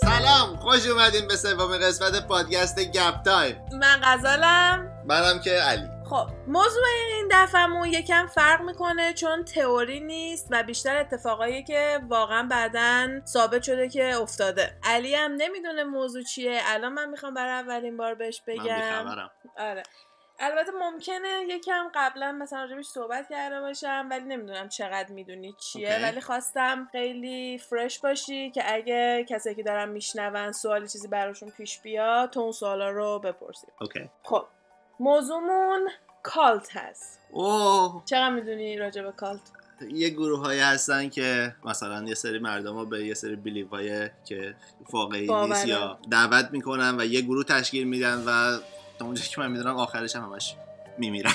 سلام خوش اومدین به سومین قسمت پادکست گپ تایم. من غزالم. منم که علی. خب موضوع این دفعهمون یکم فرق می‌کنه چون تئوری نیست و بیشتر اتفاقایی که واقعا بعدا ثابت شده که افتاده. علی هم نمی‌دونه موضوع چیه. الان من می‌خوام برای اولین بار بهش بگم. من آره. البته ممکنه یکم قبلا مثلا راجبش صحبت کرده باشم ولی نمی‌دونم چقدر می‌دونی چیه. okay. ولی خواستم خیلی fresh باشی که اگه کسی که دارن میشنون سوالی چیزی براشون پیش بیاد تو اون سوالا رو بپرسی okay. خب موضوعمون کالت هست. اوه. چقدر می‌دونی راجع به کالت یه گروه هایی هستن که مثلا یه سری مردم ها به یه سری بیلیف های که واقعی نیست. یا دعوت می‌کنن و یه گروه تشکیل میدن و تا اونجا که من می‌دونم آخرش هم همش میمیرن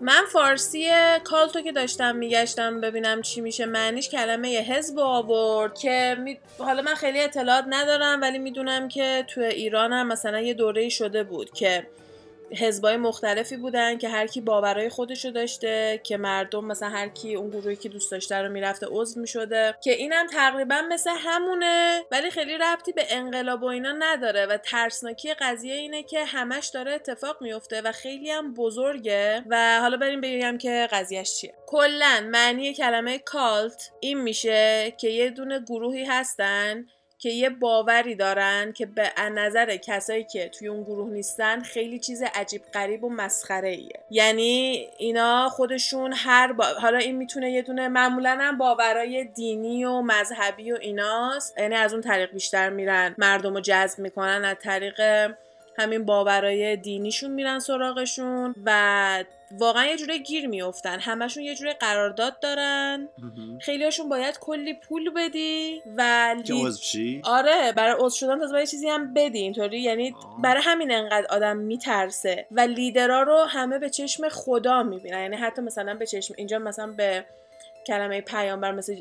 من فارسی کالتو که داشتم میگشتم ببینم چی میشه. معنیش کلمه حزب آورد که می- حالا من خیلی اطلاعات ندارم ولی می‌دونم که تو ایران هم مثلا یه دوره شده بود که حزبای مختلفی بودن که هر کی باورای خودشو داشته که مردم مثلا هر کی اون گروهی که دوست داشته رو می‌رفته عضو می‌شده. که اینم تقریبا مثل همونه ولی خیلی ربطی به انقلاب و اینا نداره. و ترسناکی قضیه اینه که همش داره اتفاق میفته و خیلی هم بزرگه. و حالا بریم بگم که قضیهش چیه. کلا معنی کلمه کالت این میشه که یه دونه گروهی هستن که یه باوری دارن که به نظر کسایی که توی اون گروه نیستن خیلی چیز عجیب غریب و مسخره ایه یعنی اینا خودشون هر با... حالا این می‌تونه یه دونه معمولا هم باورای دینی و مذهبی و ایناست. یعنی از اون طریق بیشتر میرن مردم رو جذب می‌کنن از طریق همین باورای دینیشون میرن سراغشون و واقعا یه جوره گیر میفتن همشون یه جوره قرارداد دارن. خیلیاشون باید کلی پول بدی و شی آره برای عضو شدن تازه یه چیزی هم بدی. اینطوری یعنی. برای همین انقدر آدم میترسه. و لیدرا رو همه به چشم خدا می‌بینن. یعنی حتی مثلا به چشم اینجا مثلا به کلمه پیامبر مثل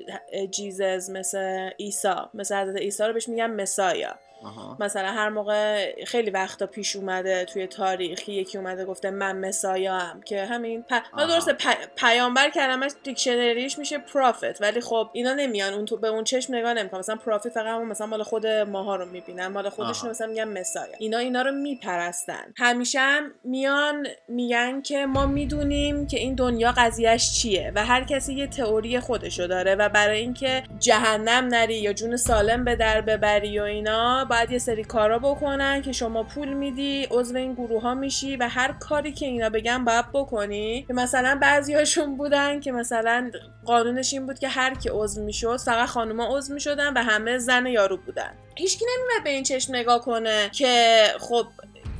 جیزز مثل عیسی مثل حضرت عیسی رو بهش میگن مسایا. آها. مثلا هر موقع خیلی وقتا پیش اومده توی تاریخی یکی اومده گفته من مسایا هم که همین پ... آها. درسته پ- پیامبر کلمش دیکشنریش میشه پرافت ولی خب اینا نمیان اون تو به اون چشم نگاه نمی‌کنن مثلا پرافت فقط مثلا مال خود ماها رو می‌بینن مال خودشون. مثلا میگن مسایا اینا اینا رو میپرستن همیشه هم میان میگن که ما می‌دونیم که این دنیا قضیهش چیه و هر کسی یه تئوری خودشو داره و برای اینکه جهنم نری یا جون سالم به در ببری و اینا باید یه سری کارا بکنن که شما پول میدی عضو این گروه ها میشی و هر کاری که اینا بگن باید بکنی. که مثلا بعضیاشون بودن که مثلا قانونش این بود که هر کی عضو می‌شد فقط خانوما عضو می‌شدن و همه زن یارو بودن. هیچکی نمیمد به این چشم نگاه کنه که خب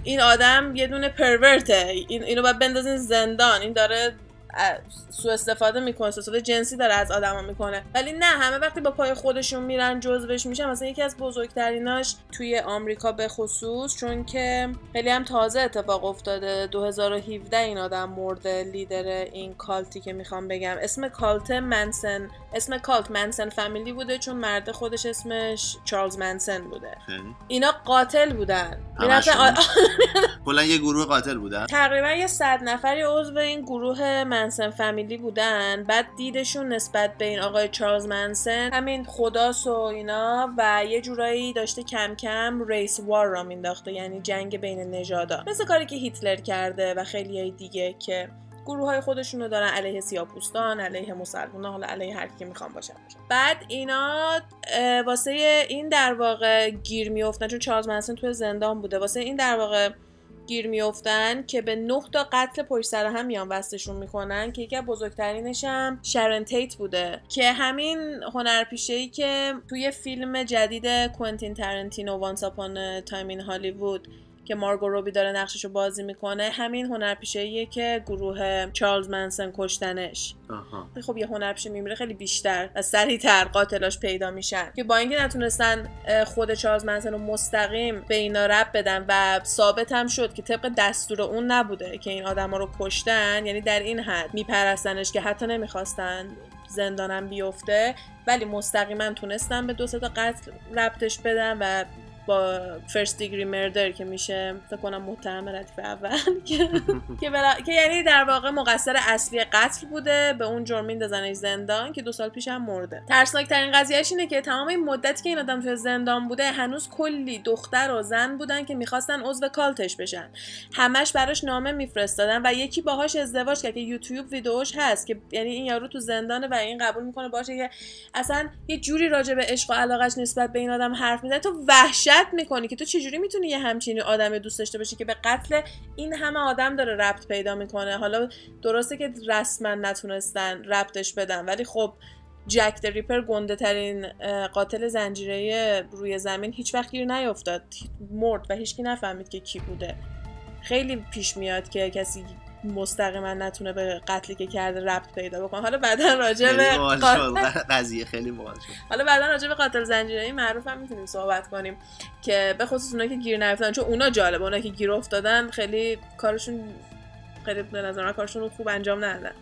این آدم یه دونه پرورته. این اینو باید بندازین زندان. این داره سوء استفاده می‌کنه سوء استفاده جنسی داره از آدما می‌کنه. ولی نه همه وقتی با پای خودشون میرن جزوش میشن مثلا یکی از بزرگتریناش توی آمریکا به خصوص چون که خیلی هم تازه اتفاق افتاده. 2017 این آدم مرد لیدر این کالتی که می‌خوام بگم. اسم کالت منسن اسم کالت منسن فامیلی بوده چون مرد خودش اسمش چارلز منسن بوده. اینا قاتل بودن. کلا یه گروه قاتل بودن. تقریبا یه صد نفری عضو این گروه منسن فامیلی بودن بعد دیدشون نسبت به این آقای چارلز منسن همین خداس و اینا و یه جورایی داشته کم کم ریس وار را مینداخته یعنی جنگ بین نژادا مثل کاری که هیتلر کرده و خیلی دیگه که گروه های خودشون رو دارن علیه سیاپوستان علیه مسلمان حالا علیه هر کی می‌خوان باشن بعد اینا واسه این در واقع گیر میافتن چون چارلز منسن توی زندان بوده. واسه این در واقع گیر میافتن که به نه تا قتل پشت سر هم میان وصلشون می‌کنن که یکی از بزرگترینش هم شرون تیت بوده. که همین هنرپیشه ای که توی فیلم جدید کوئنتین ترنتینو Once Upon Time in Hollywood که مارگو رابی داره نقششو بازی می‌کنه همین هنرپیشه که گروه چارلز منسن کشتنش. آها. خب یه هنرپیشه میمیره خیلی بیشتر و سریعتر قاتلاش پیدا میشن. که با اینکه نتونستن خود چارلز منسن رو مستقیم به اینا رب بدن و ثابت هم شد که طبق دستور اون نبوده که این آدما رو کشتن یعنی در این حد میپرستنش که حتی نمی‌خواستن زندانم بیفته ولی مستقیما تونستن به دو تا قتل ربطش بدن و با فرست دیگری مردر که میشه فکر کنم متهم ردیف اول که که, یعنی در واقع مقصر اصلی قتل بوده به اون جرم میندازنش زندان که دو سال پیش هم مرده. ترسناک ترین قضیهش اینه که تمام این مدتی که این آدم توی زندان بوده هنوز کلی دختر و زن بودن که می‌خواستن عضو کالتش بشن. همش براش نامه میفرستادن و یکی باهاش ازدواج کرد که یوتیوب ویدیوش هست که یعنی این یارو تو زندانه و این قبول می‌کنه باشه که اصلا یه جوری راجع به عشق و علاقش نسبت به این آدم حرف می‌زنه. تو وحشت می‌کنی که تو چجوری می‌تونی یه همچینی آدم دوست داشته باشی که به قتل این همه آدم داره ربط پیدا می‌کنه؟ حالا درسته که رسما نتونستن ربطش بدن ولی خب جک ریپر گنده ترین قاتل زنجیره روی زمین هیچ وقت گیر نیفتاد. مرد و هیچکی نفهمید که کی بوده. خیلی پیش میاد که کسی مستقیما نتونه به قتلی که کرده ربط پیدا بکنه. حالا بعدا راجع به قضیه خیلی باحال حالا بعدا راجع به قاتل زنجیره‌ای معروف هم می‌تونیم صحبت کنیم که به خصوص اونایی که گیر نیفتن چون اونا جالبه اونایی که گیر افتادن خیلی کارشون خیلی به نظر کارشون خوب انجام ندادن.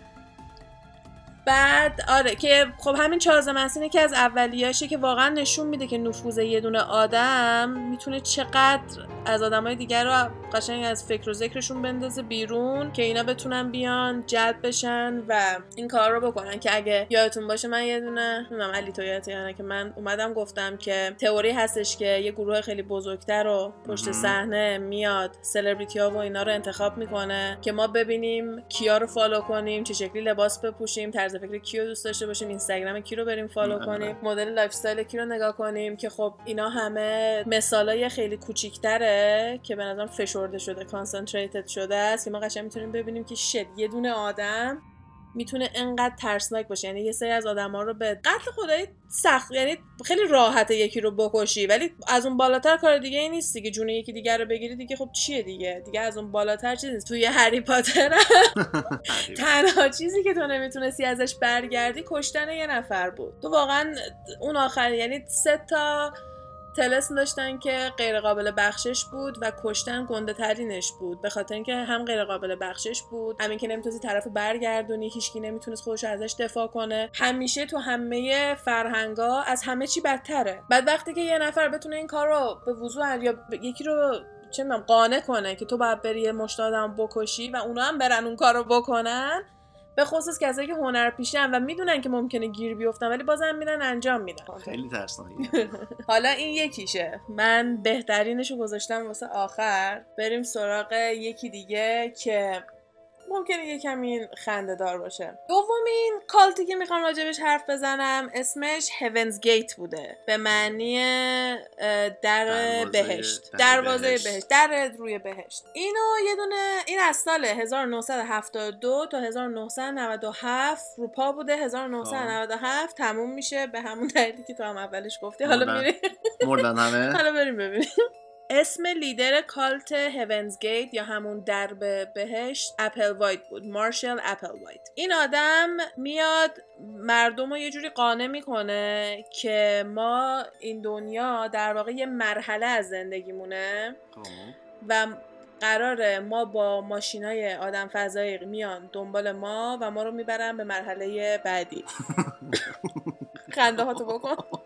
بعد آره که خب همین چارلز منسون که از اولیاشه که واقعا نشون میده که نفوذ یه دونه آدم می‌تونه چقدر از آدمای دیگر رو قشنگ از فکر و ذکرشون بندازه بیرون که اینا بتونن بیان جلب بشن و این کار رو بکنن. که اگه یادتون باشه من یه دونه نمی‌دونم علی تو یعنی که من اومدم گفتم که تئوری هستش که یه گروه خیلی بزرگتر رو پشت صحنه میاد سلبریتی ها و اینا رو انتخاب می‌کنه که ما ببینیم کیا رو follow کنیم چه شکلی لباس بپوشیم طرز فکر کیو دوست داشته باشیم اینستاگرام کی رو بریم follow کنیم مدل lifestyle کی رو نگاه کنیم که خب اینا همه مثالای خیلی کوچیک‌تره که به نظرم فشرده شده concentrated شده است که ما قشنگ می‌تونیم ببینیم که شد یه دونه آدم می‌تونه انقدر ترسناک باشه. یعنی یه سری از آدما رو به قتل خدایی سخت یعنی خیلی راحته یکی رو بکشی ولی از اون بالاتر کار دیگه ای نیست دیگه. جون یکی دیگر رو بگیری دیگه خب چیه دیگه؟ دیگه از اون بالاتر چیزی نیست. توی هری پاتر تنها چیزی که تو نمی‌تونستی ازش برگردی کشتن یه نفر بود. تو واقعا اون آخر یعنی سه تا تلسم داشتن که غیر قابل بخشش بود و کشتن گنده ترینش بود. به خاطر اینکه هم غیر قابل بخشش بود همین که نمی‌تونستی طرف برگردونی هیچکی نمی‌تونست خودش ازش دفاع کنه. همیشه تو همه فرهنگا از همه چی بدتره. بعد وقتی که یه نفر بتونه این کار رو به وضوح یا یکی رو چه قانع کنه که تو باید بری یه مشت بکشی و اونا هم برن اون کار رو بکنن به خصوص کسایی که هنر پیشن و می‌دونن که ممکنه گیر بیفتن ولی بازم میدن انجام میدن. خیلی ترسناکه حالا این یکیشه. من بهترینشو گذاشتم واسه آخر. بریم سراغ یکی دیگه که ممکنه یه کمی خنده دار باشه دومین کالتی که می‌خوام راجبش حرف بزنم اسمش هیونز گیت بوده. به معنی در بهشت. دروازه بهشت. در روی بهشت. اینو یه دونه این از سال 1972 تا 1997 روپا بوده. 1997 تموم میشه به همون دلیلی که تو هم اولش گفتی. حالا میری مردن همه. حالا بریم ببینیم. اسم leader cult Heaven's Gate یا همون درب بهشت اپل وایت بود مارشل اپل وایت این آدم میاد مردم رو یه جوری قانع می‌کنه که ما این دنیا در واقع یه مرحله از زندگیمونه خب. و قراره ما با ماشینای آدم فضایی میان دنبال ما و ما رو می‌برن به مرحله بعدی. خنده هاتو بکن.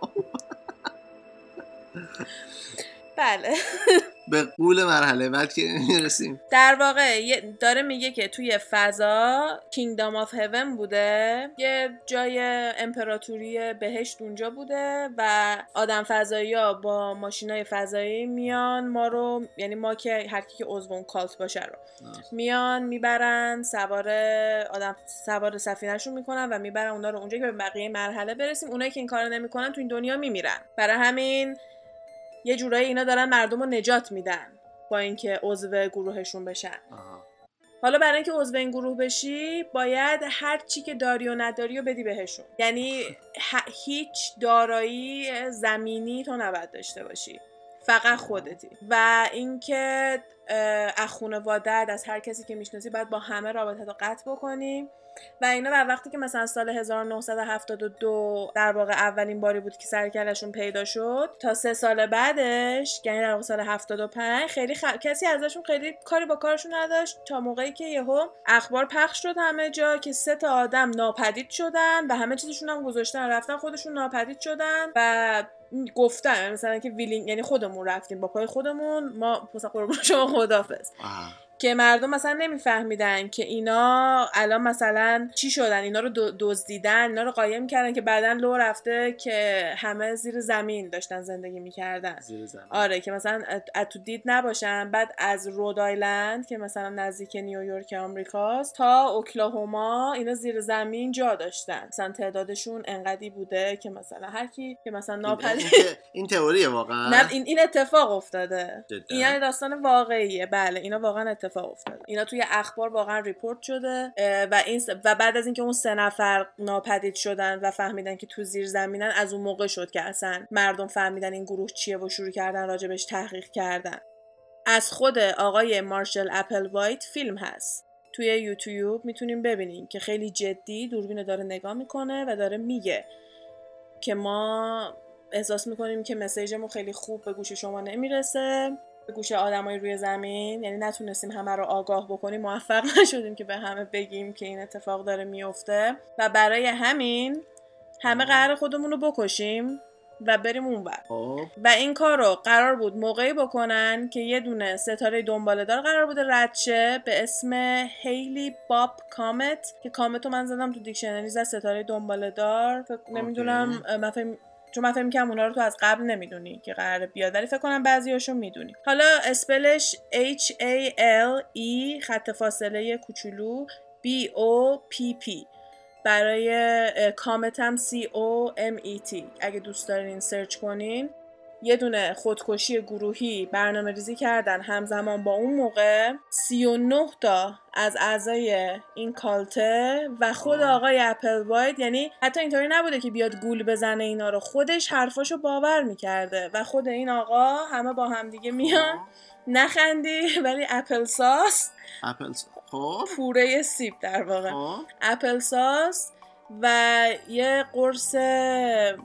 بله. به قول مرحله بعد که می‌رسیم. در واقع داره میگه که توی فضا کینگدام آف هیون بوده. یه جای امپراتوری بهشت اونجا بوده و آدم فضایی ها با ماشین فضایی میان ما رو یعنی ما که هر کی که عضو کالت باشه رو میان می‌برن سوار آدم سوار سفینهشون می‌کنن و می‌برن اونا رو اونجا که به بقیه مرحله برسیم. اونایی که این کارو نمی‌کنن تو این دنیا میمیرن. برای همین یه جورایی اینا دارن مردم رو نجات میدن با اینکه عضو گروهشون بشن. حالا برای اینکه عضو این گروه بشی باید هر چی که داری و نداری رو بدی بهشون. یعنی هیچ دارایی زمینی تو نباید داشته باشی. فقط خودتی. و اینکه از خانوادت از هر کسی که می‌شناسی باید با همه رابطه رو قطع بکنی. و اینا و وقتی که مثلا سال 1972 در واقع اولین باری بود که سرکلشون پیدا شد تا سه سال بعدش یعنی در سال 75 خیلی خ... کسی ازشون خیلی کاری با کارشون نداشت تا موقعی که یهو اخبار پخش شد همه جا که سه تا آدم ناپدید شدن و همه چیزشون هم گذاشتن رفتن خودشون ناپدید شدن و گفتن مثلا که willing یعنی خودمون رفتیم با پای خودمون ما مثلا قربون شما خدافظ که مردم مثلا نمیفهمیدن که اینا الان مثلا چی شدن اینا رو دزدیدن اینا رو قایم کردن که بعدا لو رفته که همه زیر زمین داشتن زندگی می‌کردن. زیر زمین. آره که مثلا تو دید نباشن. بعد از رود آیلند که مثلا نزدیک نیویورک آمریکاست تا اوکلاهوما اینا زیر زمین جا داشتن. مثلا تعدادشون انقدی بوده که مثلا هر کی که مثلا ناپدید این, این تئوریه واقعا. نه این این اتفاق افتاده. جدا. این یعنی داستان واقعیه. بله اینا واقعا اتفاق افتاده. اینا توی اخبار واقعا report شده و این و بعد از اینکه اون سه نفر ناپدید شدن و فهمیدن که تو زیر زمینن از اون موقع شد که اصلا مردم فهمیدن این گروه چیه و شروع کردن راجبش تحقیق کردن. از خود آقای مارشال اپل وایت فیلم هست. توی یوتیوب می‌تونیم ببینیم که خیلی جدی دوربین داره نگاه می‌کنه و داره میگه که ما احساس می‌کنیم که مسیجمون خیلی خوب به گوش شما نمی‌رسه. به گوش آدمای روی زمین یعنی نتونستیم همه رو آگاه بکنیم موفق نشدیم که به همه بگیم که این اتفاق داره میفته. و برای همین همه قرار خودمون رو بکشیم و بریم اونور و این کار رو قرار بود موقعی بکنن که یه دونه ستاره دنباله دار قرار بوده رد شه به اسم هیلی باب کامت که کامت رو من زدم تو دیکشنری زد ستاره دنباله دار. نمی‌دونم من فهم چون من فکر کنم اونا رو تو از قبل نمی‌دونی که قرار بیاد ولی فکر کنم بعضیاشو می‌دونی. حالا اسپلش H A L E خط فاصله کوچولو B O P P. برای کامت هم C O M E T. اگه دوست دارین سرچ کنین. یه دونه خودکشی گروهی برنامه ریزی کردن همزمان با اون موقع. 39 تا از اعضای این کالته و خود آقای اپل واید یعنی حتی اینطوری نبوده که بیاد گول بزنه اینا رو. خودش حرفاشو باور می‌کرده و خود این آقا همه با همدیگه میان. نخندی ولی اپل ساس. اپل خب. پوره سیب در واقع. applesauce و یه قرص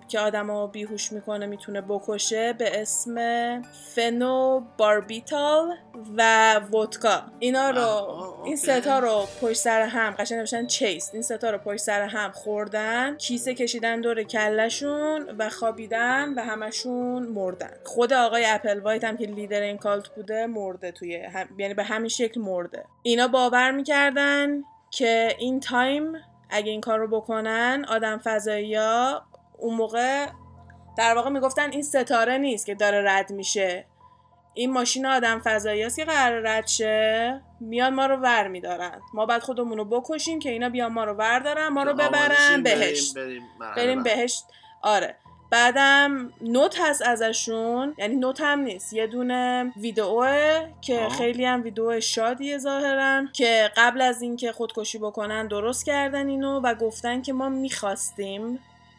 که آدم رو بیهوش می‌کنه می‌تونه بکشه به اسم فنوباربیتال و ودکا. اینا رو این ستا رو پشت سر هم قشنگ نوشتن چیست؟ این ستا رو پشت سر هم خوردن کیسه کشیدن دور کلشون و خوابیدن و همشون مردن. خود آقای اپل وایت هم که لیدر این cult بوده مرده توی هم... یعنی به همین شکل مرده. اینا باور می‌کردن که این تایم اگه این کار رو بکنن آدم فضایی ها اون موقع در واقع می‌گفتن این ستاره نیست که داره رد میشه. این ماشین آدم فضایی هست که قرار رد شه. میان ما رو ور میدارن. ما بعد خودمون رو بکشیم که اینا بیان ما رو ور دارن ما رو ببرن بهشت. بریم, بریم بهشت. آره. بعدم نوت هست ازشون. یعنی نوت هم نیست. یه دونه ویدئوه که آه. خیلی هم ویدئو شادیه ظاهرا که قبل از اینکه خودکشی بکنن درست کردن اینو و گفتن که ما می‌خواستیم.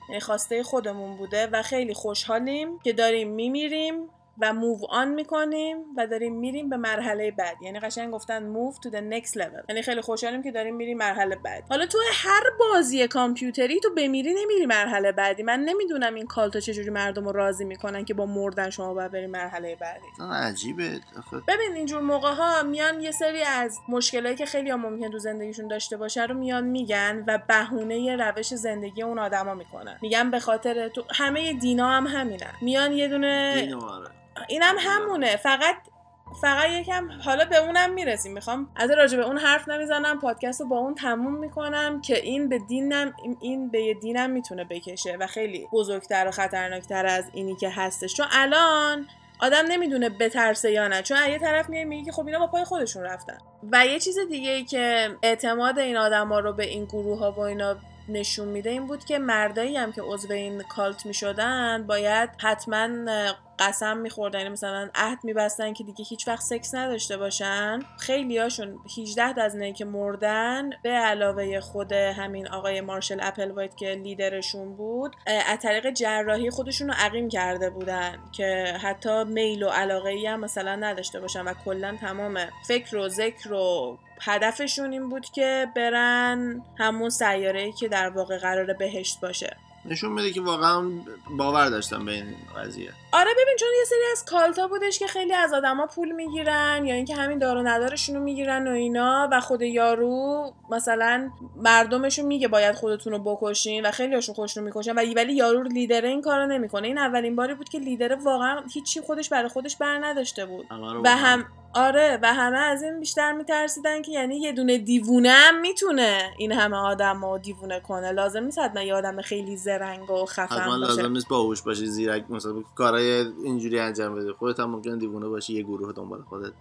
یعنی خواسته خودمون بوده و خیلی خوشحالیم که داریم میمیریم. و موو آن می‌کنیم و داریم میریم به مرحله بعد. یعنی قشنگ گفتن موو تو the next level. یعنی خیلی خوشحالیم که داریم میریم مرحله بعد. حالا تو هر بازی کامپیوتری تو بمیری نمیری مرحله بعدی. من نمی‌دونم این کالتا چجوری مردم رو راضی می‌کنن که با مردن شما باید بریم مرحله بعدی. عجیبه. ببین اینجور موقع ها میان یه سری از مشکلایی که خیلی ها ممکن تو زندگیشون داشته باشه رو میان میگن و بهونه روش زندگی اون آدما می‌کنن. میگن به خاطر تو همه دینا هم همینن. میان یه دونه اینم همونه. فقط فقط یکم حالا به اونم می‌رسیم. می‌خوام از راجع به اون حرف نمی‌زنم. پادکست رو با اون تموم می‌کنم که این به دینم این به یه دینم می‌تونه بکشه و خیلی بزرگتر و خطرناکتر از اینی که هستش. چون الان آدم نمی‌دونه بترسه یا نه. چون یه طرف میگه میگه که خب اینا با پای خودشون رفتن. و یه چیز دیگه ای که اعتماد این آدما رو به این گروه ها و اینا نشون میده این بود که مردایی هم که عضو این کالت می‌شدن باید حتما قسم میخوردن. یعنی مثلا عهد میبستن که دیگه هیچ وقت سکس نداشته باشن. خیلی هاشون 18 از اینایی که مردن به علاوه خود همین آقای مارشل اپل وایت که لیدرشون بود از طریق جراحی خودشون رو عقیم کرده بودن که حتی میل و علاقه ای هم مثلا نداشته باشن و کلا تمام فکر و ذکر و هدفشون این بود که برن همون سیاره که در واقع قرار بهشت باشه. نشون میده که واقعا باور داشتم به این قضیه. آره ببین چون یه سری از کالتا بودش که خیلی از آدما پول می‌گیرن یا اینکه همین دار و ندارشون رو می‌گیرن و اینا و خود یارو مثلا مردمشون میگه باید خودتون رو بکشین و خیلی هاشون خوش رو می‌کشن و ولی یارو لیدر این کارو نمی‌کنه. این اولین باری بود که لیدر واقعا هیچی خودش برای خودش بر نداشته بود. و هم آره و همه از این بیشتر میترسیدن که یعنی یه دونه دیوونه هم می‌تونه این همه آدم رو دیوونه کنه. لازم نیست حتما یه آدم خیلی زرنگ و خفن باشه. لازم نیست باهوش باشی زیرک مثلا کارهای اینجوری انجام بده. خودت هم ممکن دیوونه باشی یه گروه دنبال خودت.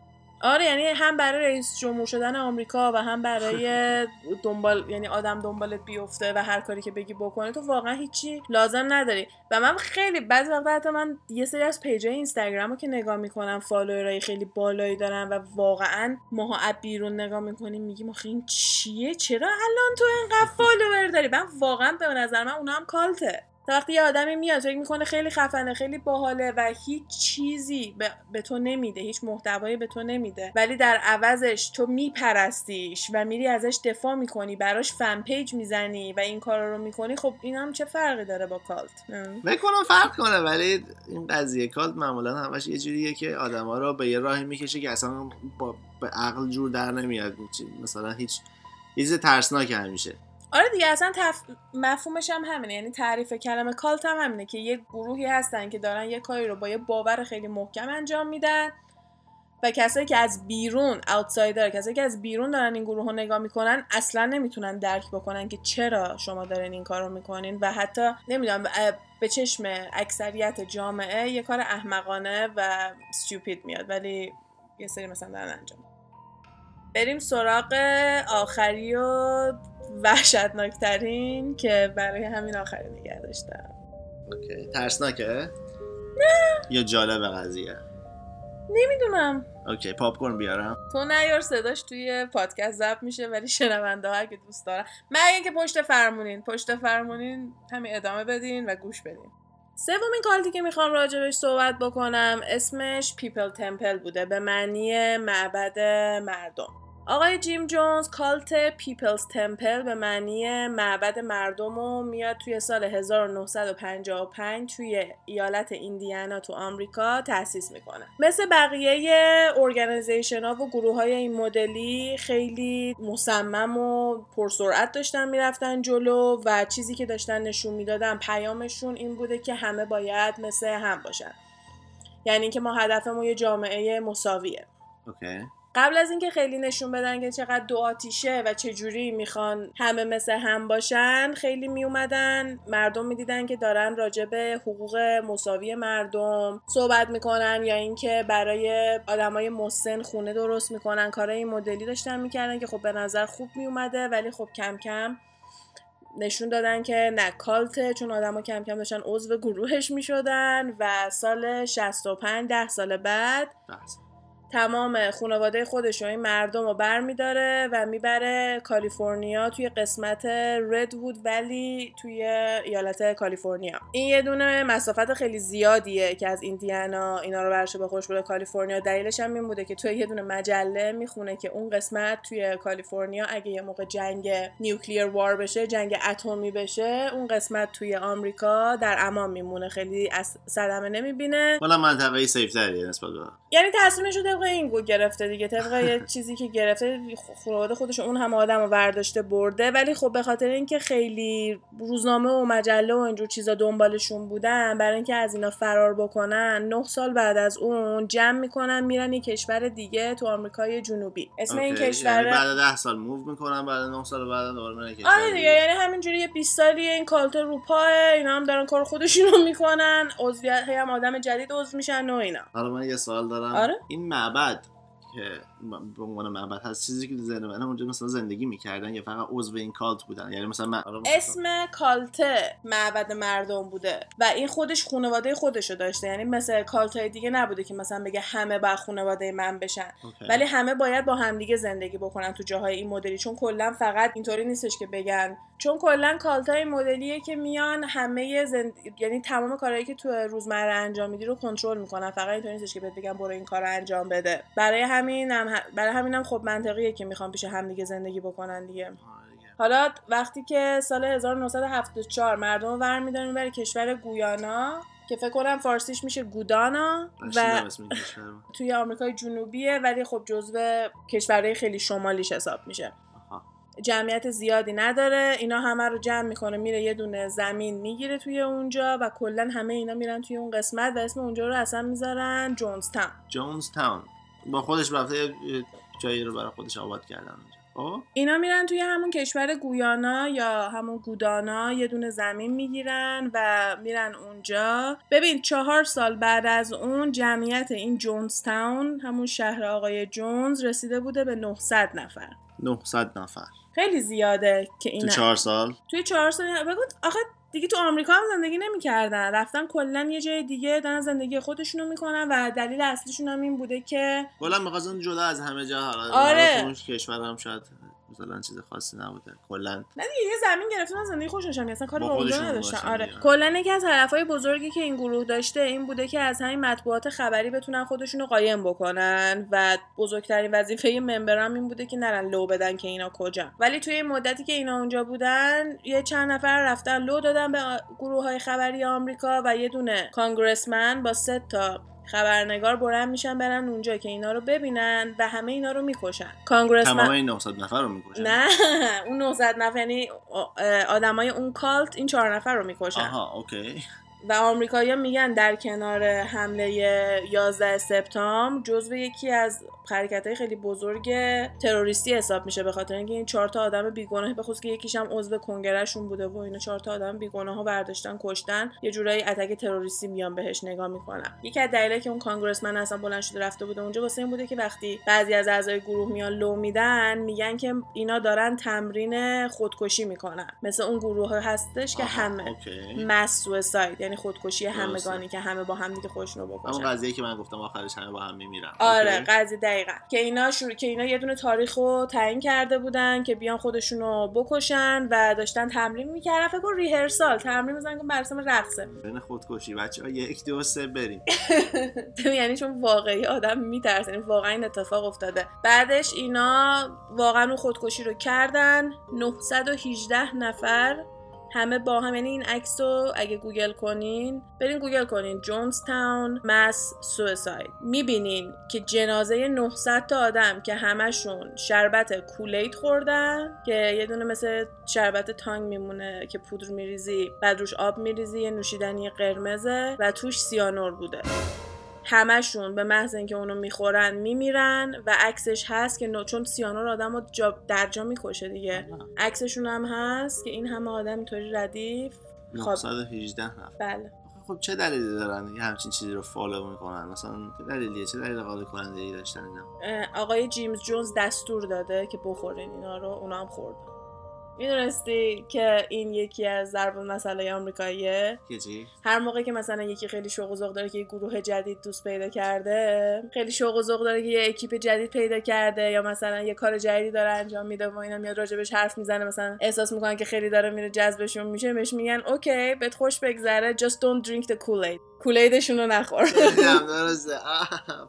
آره یعنی هم برای رئیس جمهور شدن آمریکا و هم برای دنبال یعنی آدم دنبالت بیفته و هر کاری که بگی بکنه تو واقعا هیچی لازم نداری. و من خیلی بعضی وقتا حتی من یه سری از page ای اینستاگرام رو که نگاه می‌کنم follower ای خیلی بالایی دارن و واقعا ماها بیرون نگاه می‌کنیم میگیم آخه این چیه؟ چرا الان تو اینقدر follower داری؟ من واقعا به نظر من اونا هم cult ه. وقتی یه آدمی میاد فکر می‌کنه خیلی خفنه خیلی باحاله و هیچ چیزی به, به تو نمیده هیچ محتوایی به تو نمیده. ولی در عوضش تو میپرستیش و میری ازش دفاع می‌کنی براش fan page می‌زنی و این کارا رو می‌کنی خب این هم چه فرقی داره با cult؟ می‌کنم فرق کنه ولی این قضیه cult معمولا همش یه جوریه که آدما رو به یه راهی می‌کشه که اصلا با به عقل جور در نمیاد. مثلا هیچ چیز ترسناک همیشه آره دیگه اصلا تف... مفهومش هم همینه. یعنی تعریف کلمه cult هم همینه که یه گروهی هستن که دارن یه کاری رو با یه باور خیلی محکم انجام میدن و کسایی که از بیرون اوتسایدر کسایی که از بیرون دارن این گروه رو نگاه می‌کنن اصلا نمی‌تونن درک بکنن که چرا شما دارین این کار رو می‌کنین و حتی نمی‌دونم به چشم اکثریت جامعه یه کار احمقانه و ستوپید میاد. ولی یه سری مثلا دارن انجام بریم سراغ آخری و وحشتناکترین که برای همین آخری نگه داشتم. اوکی. ترسناکه؟ نه. یا جالب قضیه؟ نمی‌دونم. okay پاپ کورن بیارم. تو نیار صداش توی پادکست ضبط میشه ولی شنونده ها که دوست دارن. مگه که پشت فرمونین. پشت فرمونین همین ادامه بدین و گوش بدین. سومین cult ی که می‌خوام راجبش صحبت بکنم. اسمش People Temple بوده. به معنی معبد مردم. آقای جیم جونز cult Peoples Temple به معنی معبد مردم رو میاد توی سال 1955 توی ایالت ایندیانا تو آمریکا تأسیس می‌کنه. مثل بقیه organization ها و گروه های این مدلی خیلی مصمم و پرسرعت داشتن می‌رفتن جلو و چیزی که داشتن نشون می‌دادن پیامشون این بوده که همه باید مثل هم باشن. یعنی که ما هدفمون یه جامعه مساویه. okay. قبل از اینکه خیلی نشون بدن که چقدر دو آتیشه و چجوری می‌خوان همه مثل هم باشن خیلی میومدن. مردم می‌دیدن که دارن راجع به حقوق مساوی مردم صحبت می‌کنن یا اینکه برای آدمای مسن خونه درست می‌کنن. کارای مدلی داشتن می‌کردن که خب به نظر خوب میومده ولی خب کم کم نشون دادن که نه کالته چون آدما کم کم داشتن عضو گروهش می‌شدن و سال 65 ده سال بعد تمام خانواده خودش و این مردم رو بر میداره و می‌بره کالیفرنیا توی قسمت ردوود ولی توی ایالت کالیفرنیا. این یه دونه مسافت خیلی زیادیه که از ایندیانا اینا رو برشه به خوش بوده. کالیفرنیا دلیلش هم این بوده که توی یه دونه مجله می‌خونه که اون قسمت توی کالیفرنیا اگه یه موقع جنگ نیوکلیر وار بشه جنگ اتمی بشه اون قسمت توی آمریکا در امان میمونه. خیلی از صدمه نمی‌بینه. ولی منطقه سیف نسبت یعنی تصمیمش رو طبق این گرفته دیگه طبق یه چیزی که گرفته خانواده خودش اون هم آدم رو برداشته برده. ولی خب به خاطر اینکه خیلی روزنامه و مجله و اینجور چیزا دنبالشون بودن برای اینکه از اینا فرار بکنن نه سال بعد از اون جمع می‌کنن میرن یه کشور دیگه تو آمریکای جنوبی. اسم این کشور یعنی بعد ده سال move می‌کنن بعد 9 سال بعد دوباره میرن کشور آره دیگه یعنی همینجوری یه 20 سالی این cult رو پائه اینا هم دارن کار خودشونو می‌کنن. عضویت هم آدم جدید عضو میشن و اینا. حالا من یه سوال دارم. آره؟ این معبد که به عنوان معبد هست. چیزی که ذهن من اونجا مثلا زندگی می‌کردن یا فقط عضو این cult بودن. یعنی مثلا من اسم cult ه معبد مردم بوده و این خودش خانواده خودشو داشته. یعنی مثل cult های دیگه نبوده که مثلا بگه همه با خانواده من بشن. okay. ولی همه باید با همدیگه زندگی بکنن تو جاهای این مدلی. چون کلا فقط اینطوری نیستش که بگن. چون کلا cult ا این مدلیه که میان همه زند... یعنی تمام کارهایی که تو روزمره انجام میدی رو کنترل می‌کنن. فقط اینطوری نیستش که بهت بگن برو این کار رو انجام بده. برای همینم برای همینم خب منطقیه که می‌خوان پیش همدیگه زندگی بکنن دیگه آره دیگه. حالا وقتی که سال 1974 مردم رو برمیدارن برای کشور گویانا که فکر کنم فارسیش میشه گودانا و. توی آمریکای جنوبیه ولی خب جزو کشورهای خیلی شمالیش حساب میشه. جمعیت زیادی نداره اینا همه رو جمع می‌کنه میره یه دونه زمین می‌گیره توی اونجا و کلا همه اینا میرن توی اون قسمت و اسم اونجا رو اصلا می‌ذارن جونز تاون جونز تاون با خودش رفته جایی رو برای خودش آباد کردن اونجا. خب؟ اینا میرن توی همون کشور گویانا یا همون گودانا یه دونه زمین می‌گیرن و میرن اونجا. ببین چهار سال بعد از اون جمعیت این جونز تاون همون شهر آقای جونز رسیده بوده به 900 نفر. 900 نفر. خیلی زیاده که تو اینا چهار سال؟ توی چهار سال بگو آخه دیگه تو آمریکا هم زندگی نمی‌کردن رفتن کلا یه جای دیگه دارن زندگی خودشونو می‌کنن و دلیل اصلیشون هم این بوده که کلا می‌خواستن جدا از همه جا حالا آره. کشور هم شاید مثلا چیز خاصی نبوده. کلا نه دیگه یه زمین گرفتن زندگی خودشون اصلا کاری با اونجا نداشتن. آره. کلا یکی از هدفهای بزرگی که این گروه داشته این بوده که از همین مطبوعات خبری بتونن خودشون رو قایم بکنن و بزرگترین وظیفه ممبرام این بوده که نرن لو بدن که اینا کجا. ولی توی این مدتی که اینا اونجا بودن یه چند نفر رفتن لو دادن به گروه های خبری آمریکا و یه دونه کانگرسمن با سه تا خبرنگار بلند میشن برن اونجا که اینا رو ببینن و همه اینا رو می‌کشن. کانگرسمن تمام این 900 نفر رو می‌کشن؟ نه اون 900 نفر یعنی آدمای اون cult این چهار نفر رو می‌کشن. آها okay. و آمریکایی‌ها میگن در کنار حمله 11 سپتامبر جزو یکی از حرکت های خیلی بزرگ تروریستی حساب میشه به خاطر اینکه این چهار تا آدم بیگناه به خصوص که یکیش هم عضو کنگرهشون بوده و اینا چهار تا آدم بیگناه ها برداشتن کشتن یه جورایی attack تروریستی میان بهش نگاه می‌کنن. یکی از دلایلی که اون congressman اصلا بلند شده رفته بوده اونجا واسه این بوده که وقتی بعضی از اعضای گروه میان لو میدن میگن که اینا دارن تمرین خودکشی می‌کنن. مثل اون گروه هستش که همه مس سویساید یعنی خودکشی. همگانی که همه با هم دیگه خودشونو همون بکشن قضیه که من گفتم آخرش همه با هم میمیرن. آره. قضیه دقیقا. که اینا شروع که اینا یه دونه تاریخ رو تعیین کرده بودن که بیان خودشونو بکشن و داشتن تمرین می‌کردن. فکر کن ریهرسال تمرین می‌زنن که مراسم رقصه. بین خودکشی. بچه ها یک دو سه بریم. یعنی چون واقعی آدم میترسه. یعنی واقعا این اتفاق افتاده. بعدش اینا واقعا اون خودکشی رو کردن. 918 نفر همه با هم یعنی این عکس رو اگه گوگل کنین برین گوگل کنین. Jonestown mass suicide می‌بینین که جنازه 900 تا آدم که همشون شربت Kool-Aid خوردن که یه دونه مثل شربت تانگ میمونه که پودر میریزی بعد روش آب میریزی یه نوشیدنی قرمزه و توش سیانور بوده. همشون به محض اینکه اونو می‌خورن میمیرن و عکسش هست که نو- چون سیانور آدم رو جا در جا می‌کشه دیگه. عکسشون هم هست که این همه آدم اینطوری ردیف. خب. 918 نفر بله. خب چه دلیلی دارن یه همچین چیزی رو follow می‌کنن؟ مثلا چه دلیلیه؟ چه دلیل قاطع کننده ای داشتن اینا؟ آقای جیمز جونز دستور داده که بخورین اینا رو اونا هم خوردن. می‌دونستی که این یکی از ضرب‌المثلای آمریکاییه؟ چی؟ هر موقع که مثلا یکی خیلی شوق و ذوق داره که یه گروه جدید دوست پیدا کرده خیلی شوق و ذوق داره که یه اکیپ جدید پیدا کرده یا مثلا یه کار جدیدی داره انجام میده و اینا میاد راجبش حرف می‌زنه مثلا احساس می‌کنن که خیلی داره میره جذبشون میشه بهش میگن okay بهت خوش بگذره just don't drink the kool-aid. Kool-Aid شون رو نخور. درسته.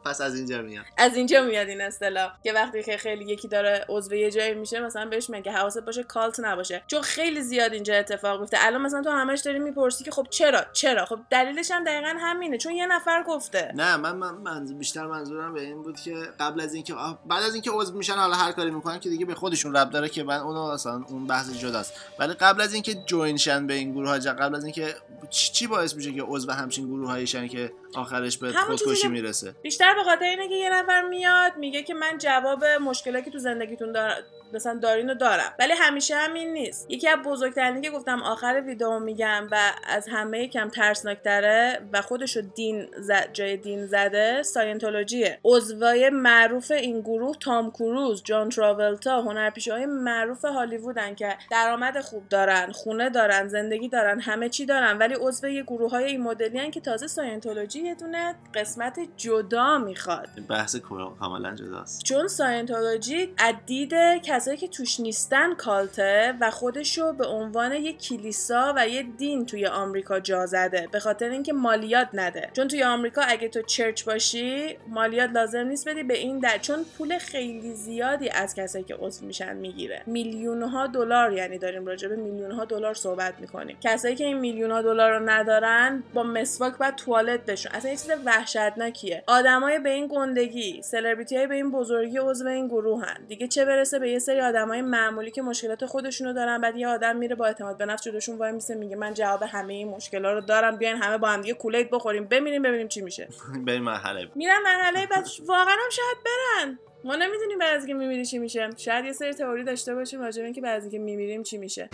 پس از اینجا میاد از اینجا میاد این اصطلاح. که وقتی که خیلی یکی داره عضو یه جایی میشه مثلا بهش میگه حواست باشه کالت نباشه. چون خیلی زیاد اینجا اتفاق میفته. الان مثلا تو همش داری می‌پرسی که خب چرا؟ چرا؟ خب دلیلش هم دقیقا همینه. چون یه نفر گفته. نه من, من, من بیشتر منظورم به این بود که قبل از اینکه بعد از اینکه عضو میشن حالا هر کاری می‌کنن که دیگه به خودشون رب داره که من اونو اصلا اون بحث جداست. ولی قبل از اینکه جوین شن به این گروه ها قبل از اینکه چی چی باعث میشه که عضو همچین گروه هایشن که آخرش به خودکشی می‌رسه. بیشتر به خاطر اینه که یه نفر میاد میگه که من جواب مشکلاتی که تو زندگیتون دار... مثلا دارین دارم. ولی همیشه همین نیست. یکی از بزرگترینی که گفتم آخر ویدیو میگم و از همه کم ترسناکتره و خودشو دین جای دین زده ساینتولوژیه. عضوای معروف این گروه تام کروز جان تراولتا هنرپیشه معروف هالیوودن که درآمد خوب دارن خونه دارن زندگی دارن همه چی دارن. ولی عضو یه گروه های این مدلی که تازه ساینتولوژی یه دونه قسمت جدا می‌خواد. بحث کاملا جداست. چون ساینتولوژی عدید کسایی که توش نیستن کالته و خودشو به عنوان یه کلیسا و یه دین توی آمریکا جا زده به خاطر اینکه مالیات نده. چون توی آمریکا اگه تو چرچ باشی مالیات لازم نیست بدی به این در چون پول خیلی زیادی از کسایی که عضو میشن می‌گیره. میلیون ها دلار یعنی داریم راجع به میلیون ها دلار صحبت می‌کنیم. کسایی که این میلیون ها دلار رو ندارن با مسواک بعد توالت بشون اصلا یه چیز وحشتناکیه. آدمای به این گندگی سلبریتی های به این بزرگی عضو این گروه هن دیگه چه برسه به یه سری آدمای معمولی که مشکلات خودشونو دارن بعد یه آدم میره با اعتماد به نفس جلوشون وای میسه میگه من جواب همه این مشکلا رو دارم بیاین همه با هم دیگه Kool-Aid بخوریم. بمیریم ببینیم چی میشه. بریم مرحله میرن مرحله بعد واقعا هم شاید برن. ما نمی‌دونیم بعد از اینکه میمیری چی میشه. شاید یه سری تئوری داشته باشیم راجع به اینکه بعد از اینکه میمیریم چی میشه.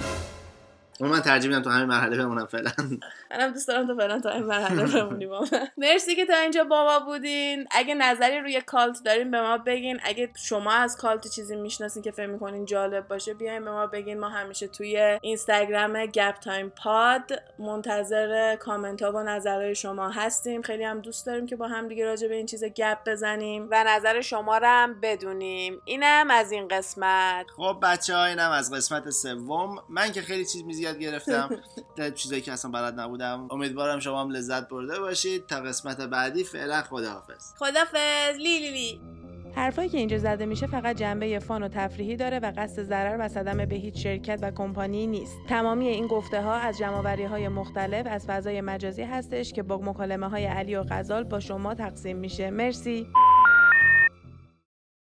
من ترجیح میدم تو همین مرحله بمونم فعلا. منم دوست دارم تو فعلا تا این مرحله بمونیم مرسی که تا اینجا با ما بودین. اگه نظری روی cult دارین به ما بگین. اگه شما از cult چیزی می‌شناسین که فکر می‌کنین جالب باشه بیاین به ما بگین. ما همیشه توی اینستاگرام گپ تایم پاد منتظر کامنت ها و نظرهای شما هستیم. خیلی هم دوست داریم که با هم دیگه راجع به این چیز گپ بزنیم و نظر شما رو هم بدونیم. اینم از این قسمت. خب بچه ها اینم از قسمت سوم. من که خیلی چیز میزی گرفتم در چیزایی که اصلا بلد نبودم امیدوارم شما هم لذت برده باشید تا قسمت بعدی فعلا خداحافظ لی لی لی حرفایی که اینجا زده میشه فقط جنبه فان و تفریحی داره و قصد ضرر و صدمه به هیچ شرکت و کمپانی نیست. تمامی این گفته ها از جمعوری های مختلف از فضای مجازی هستش که با مکالمه های علی و غزال با شما تقسیم میشه. مرسی.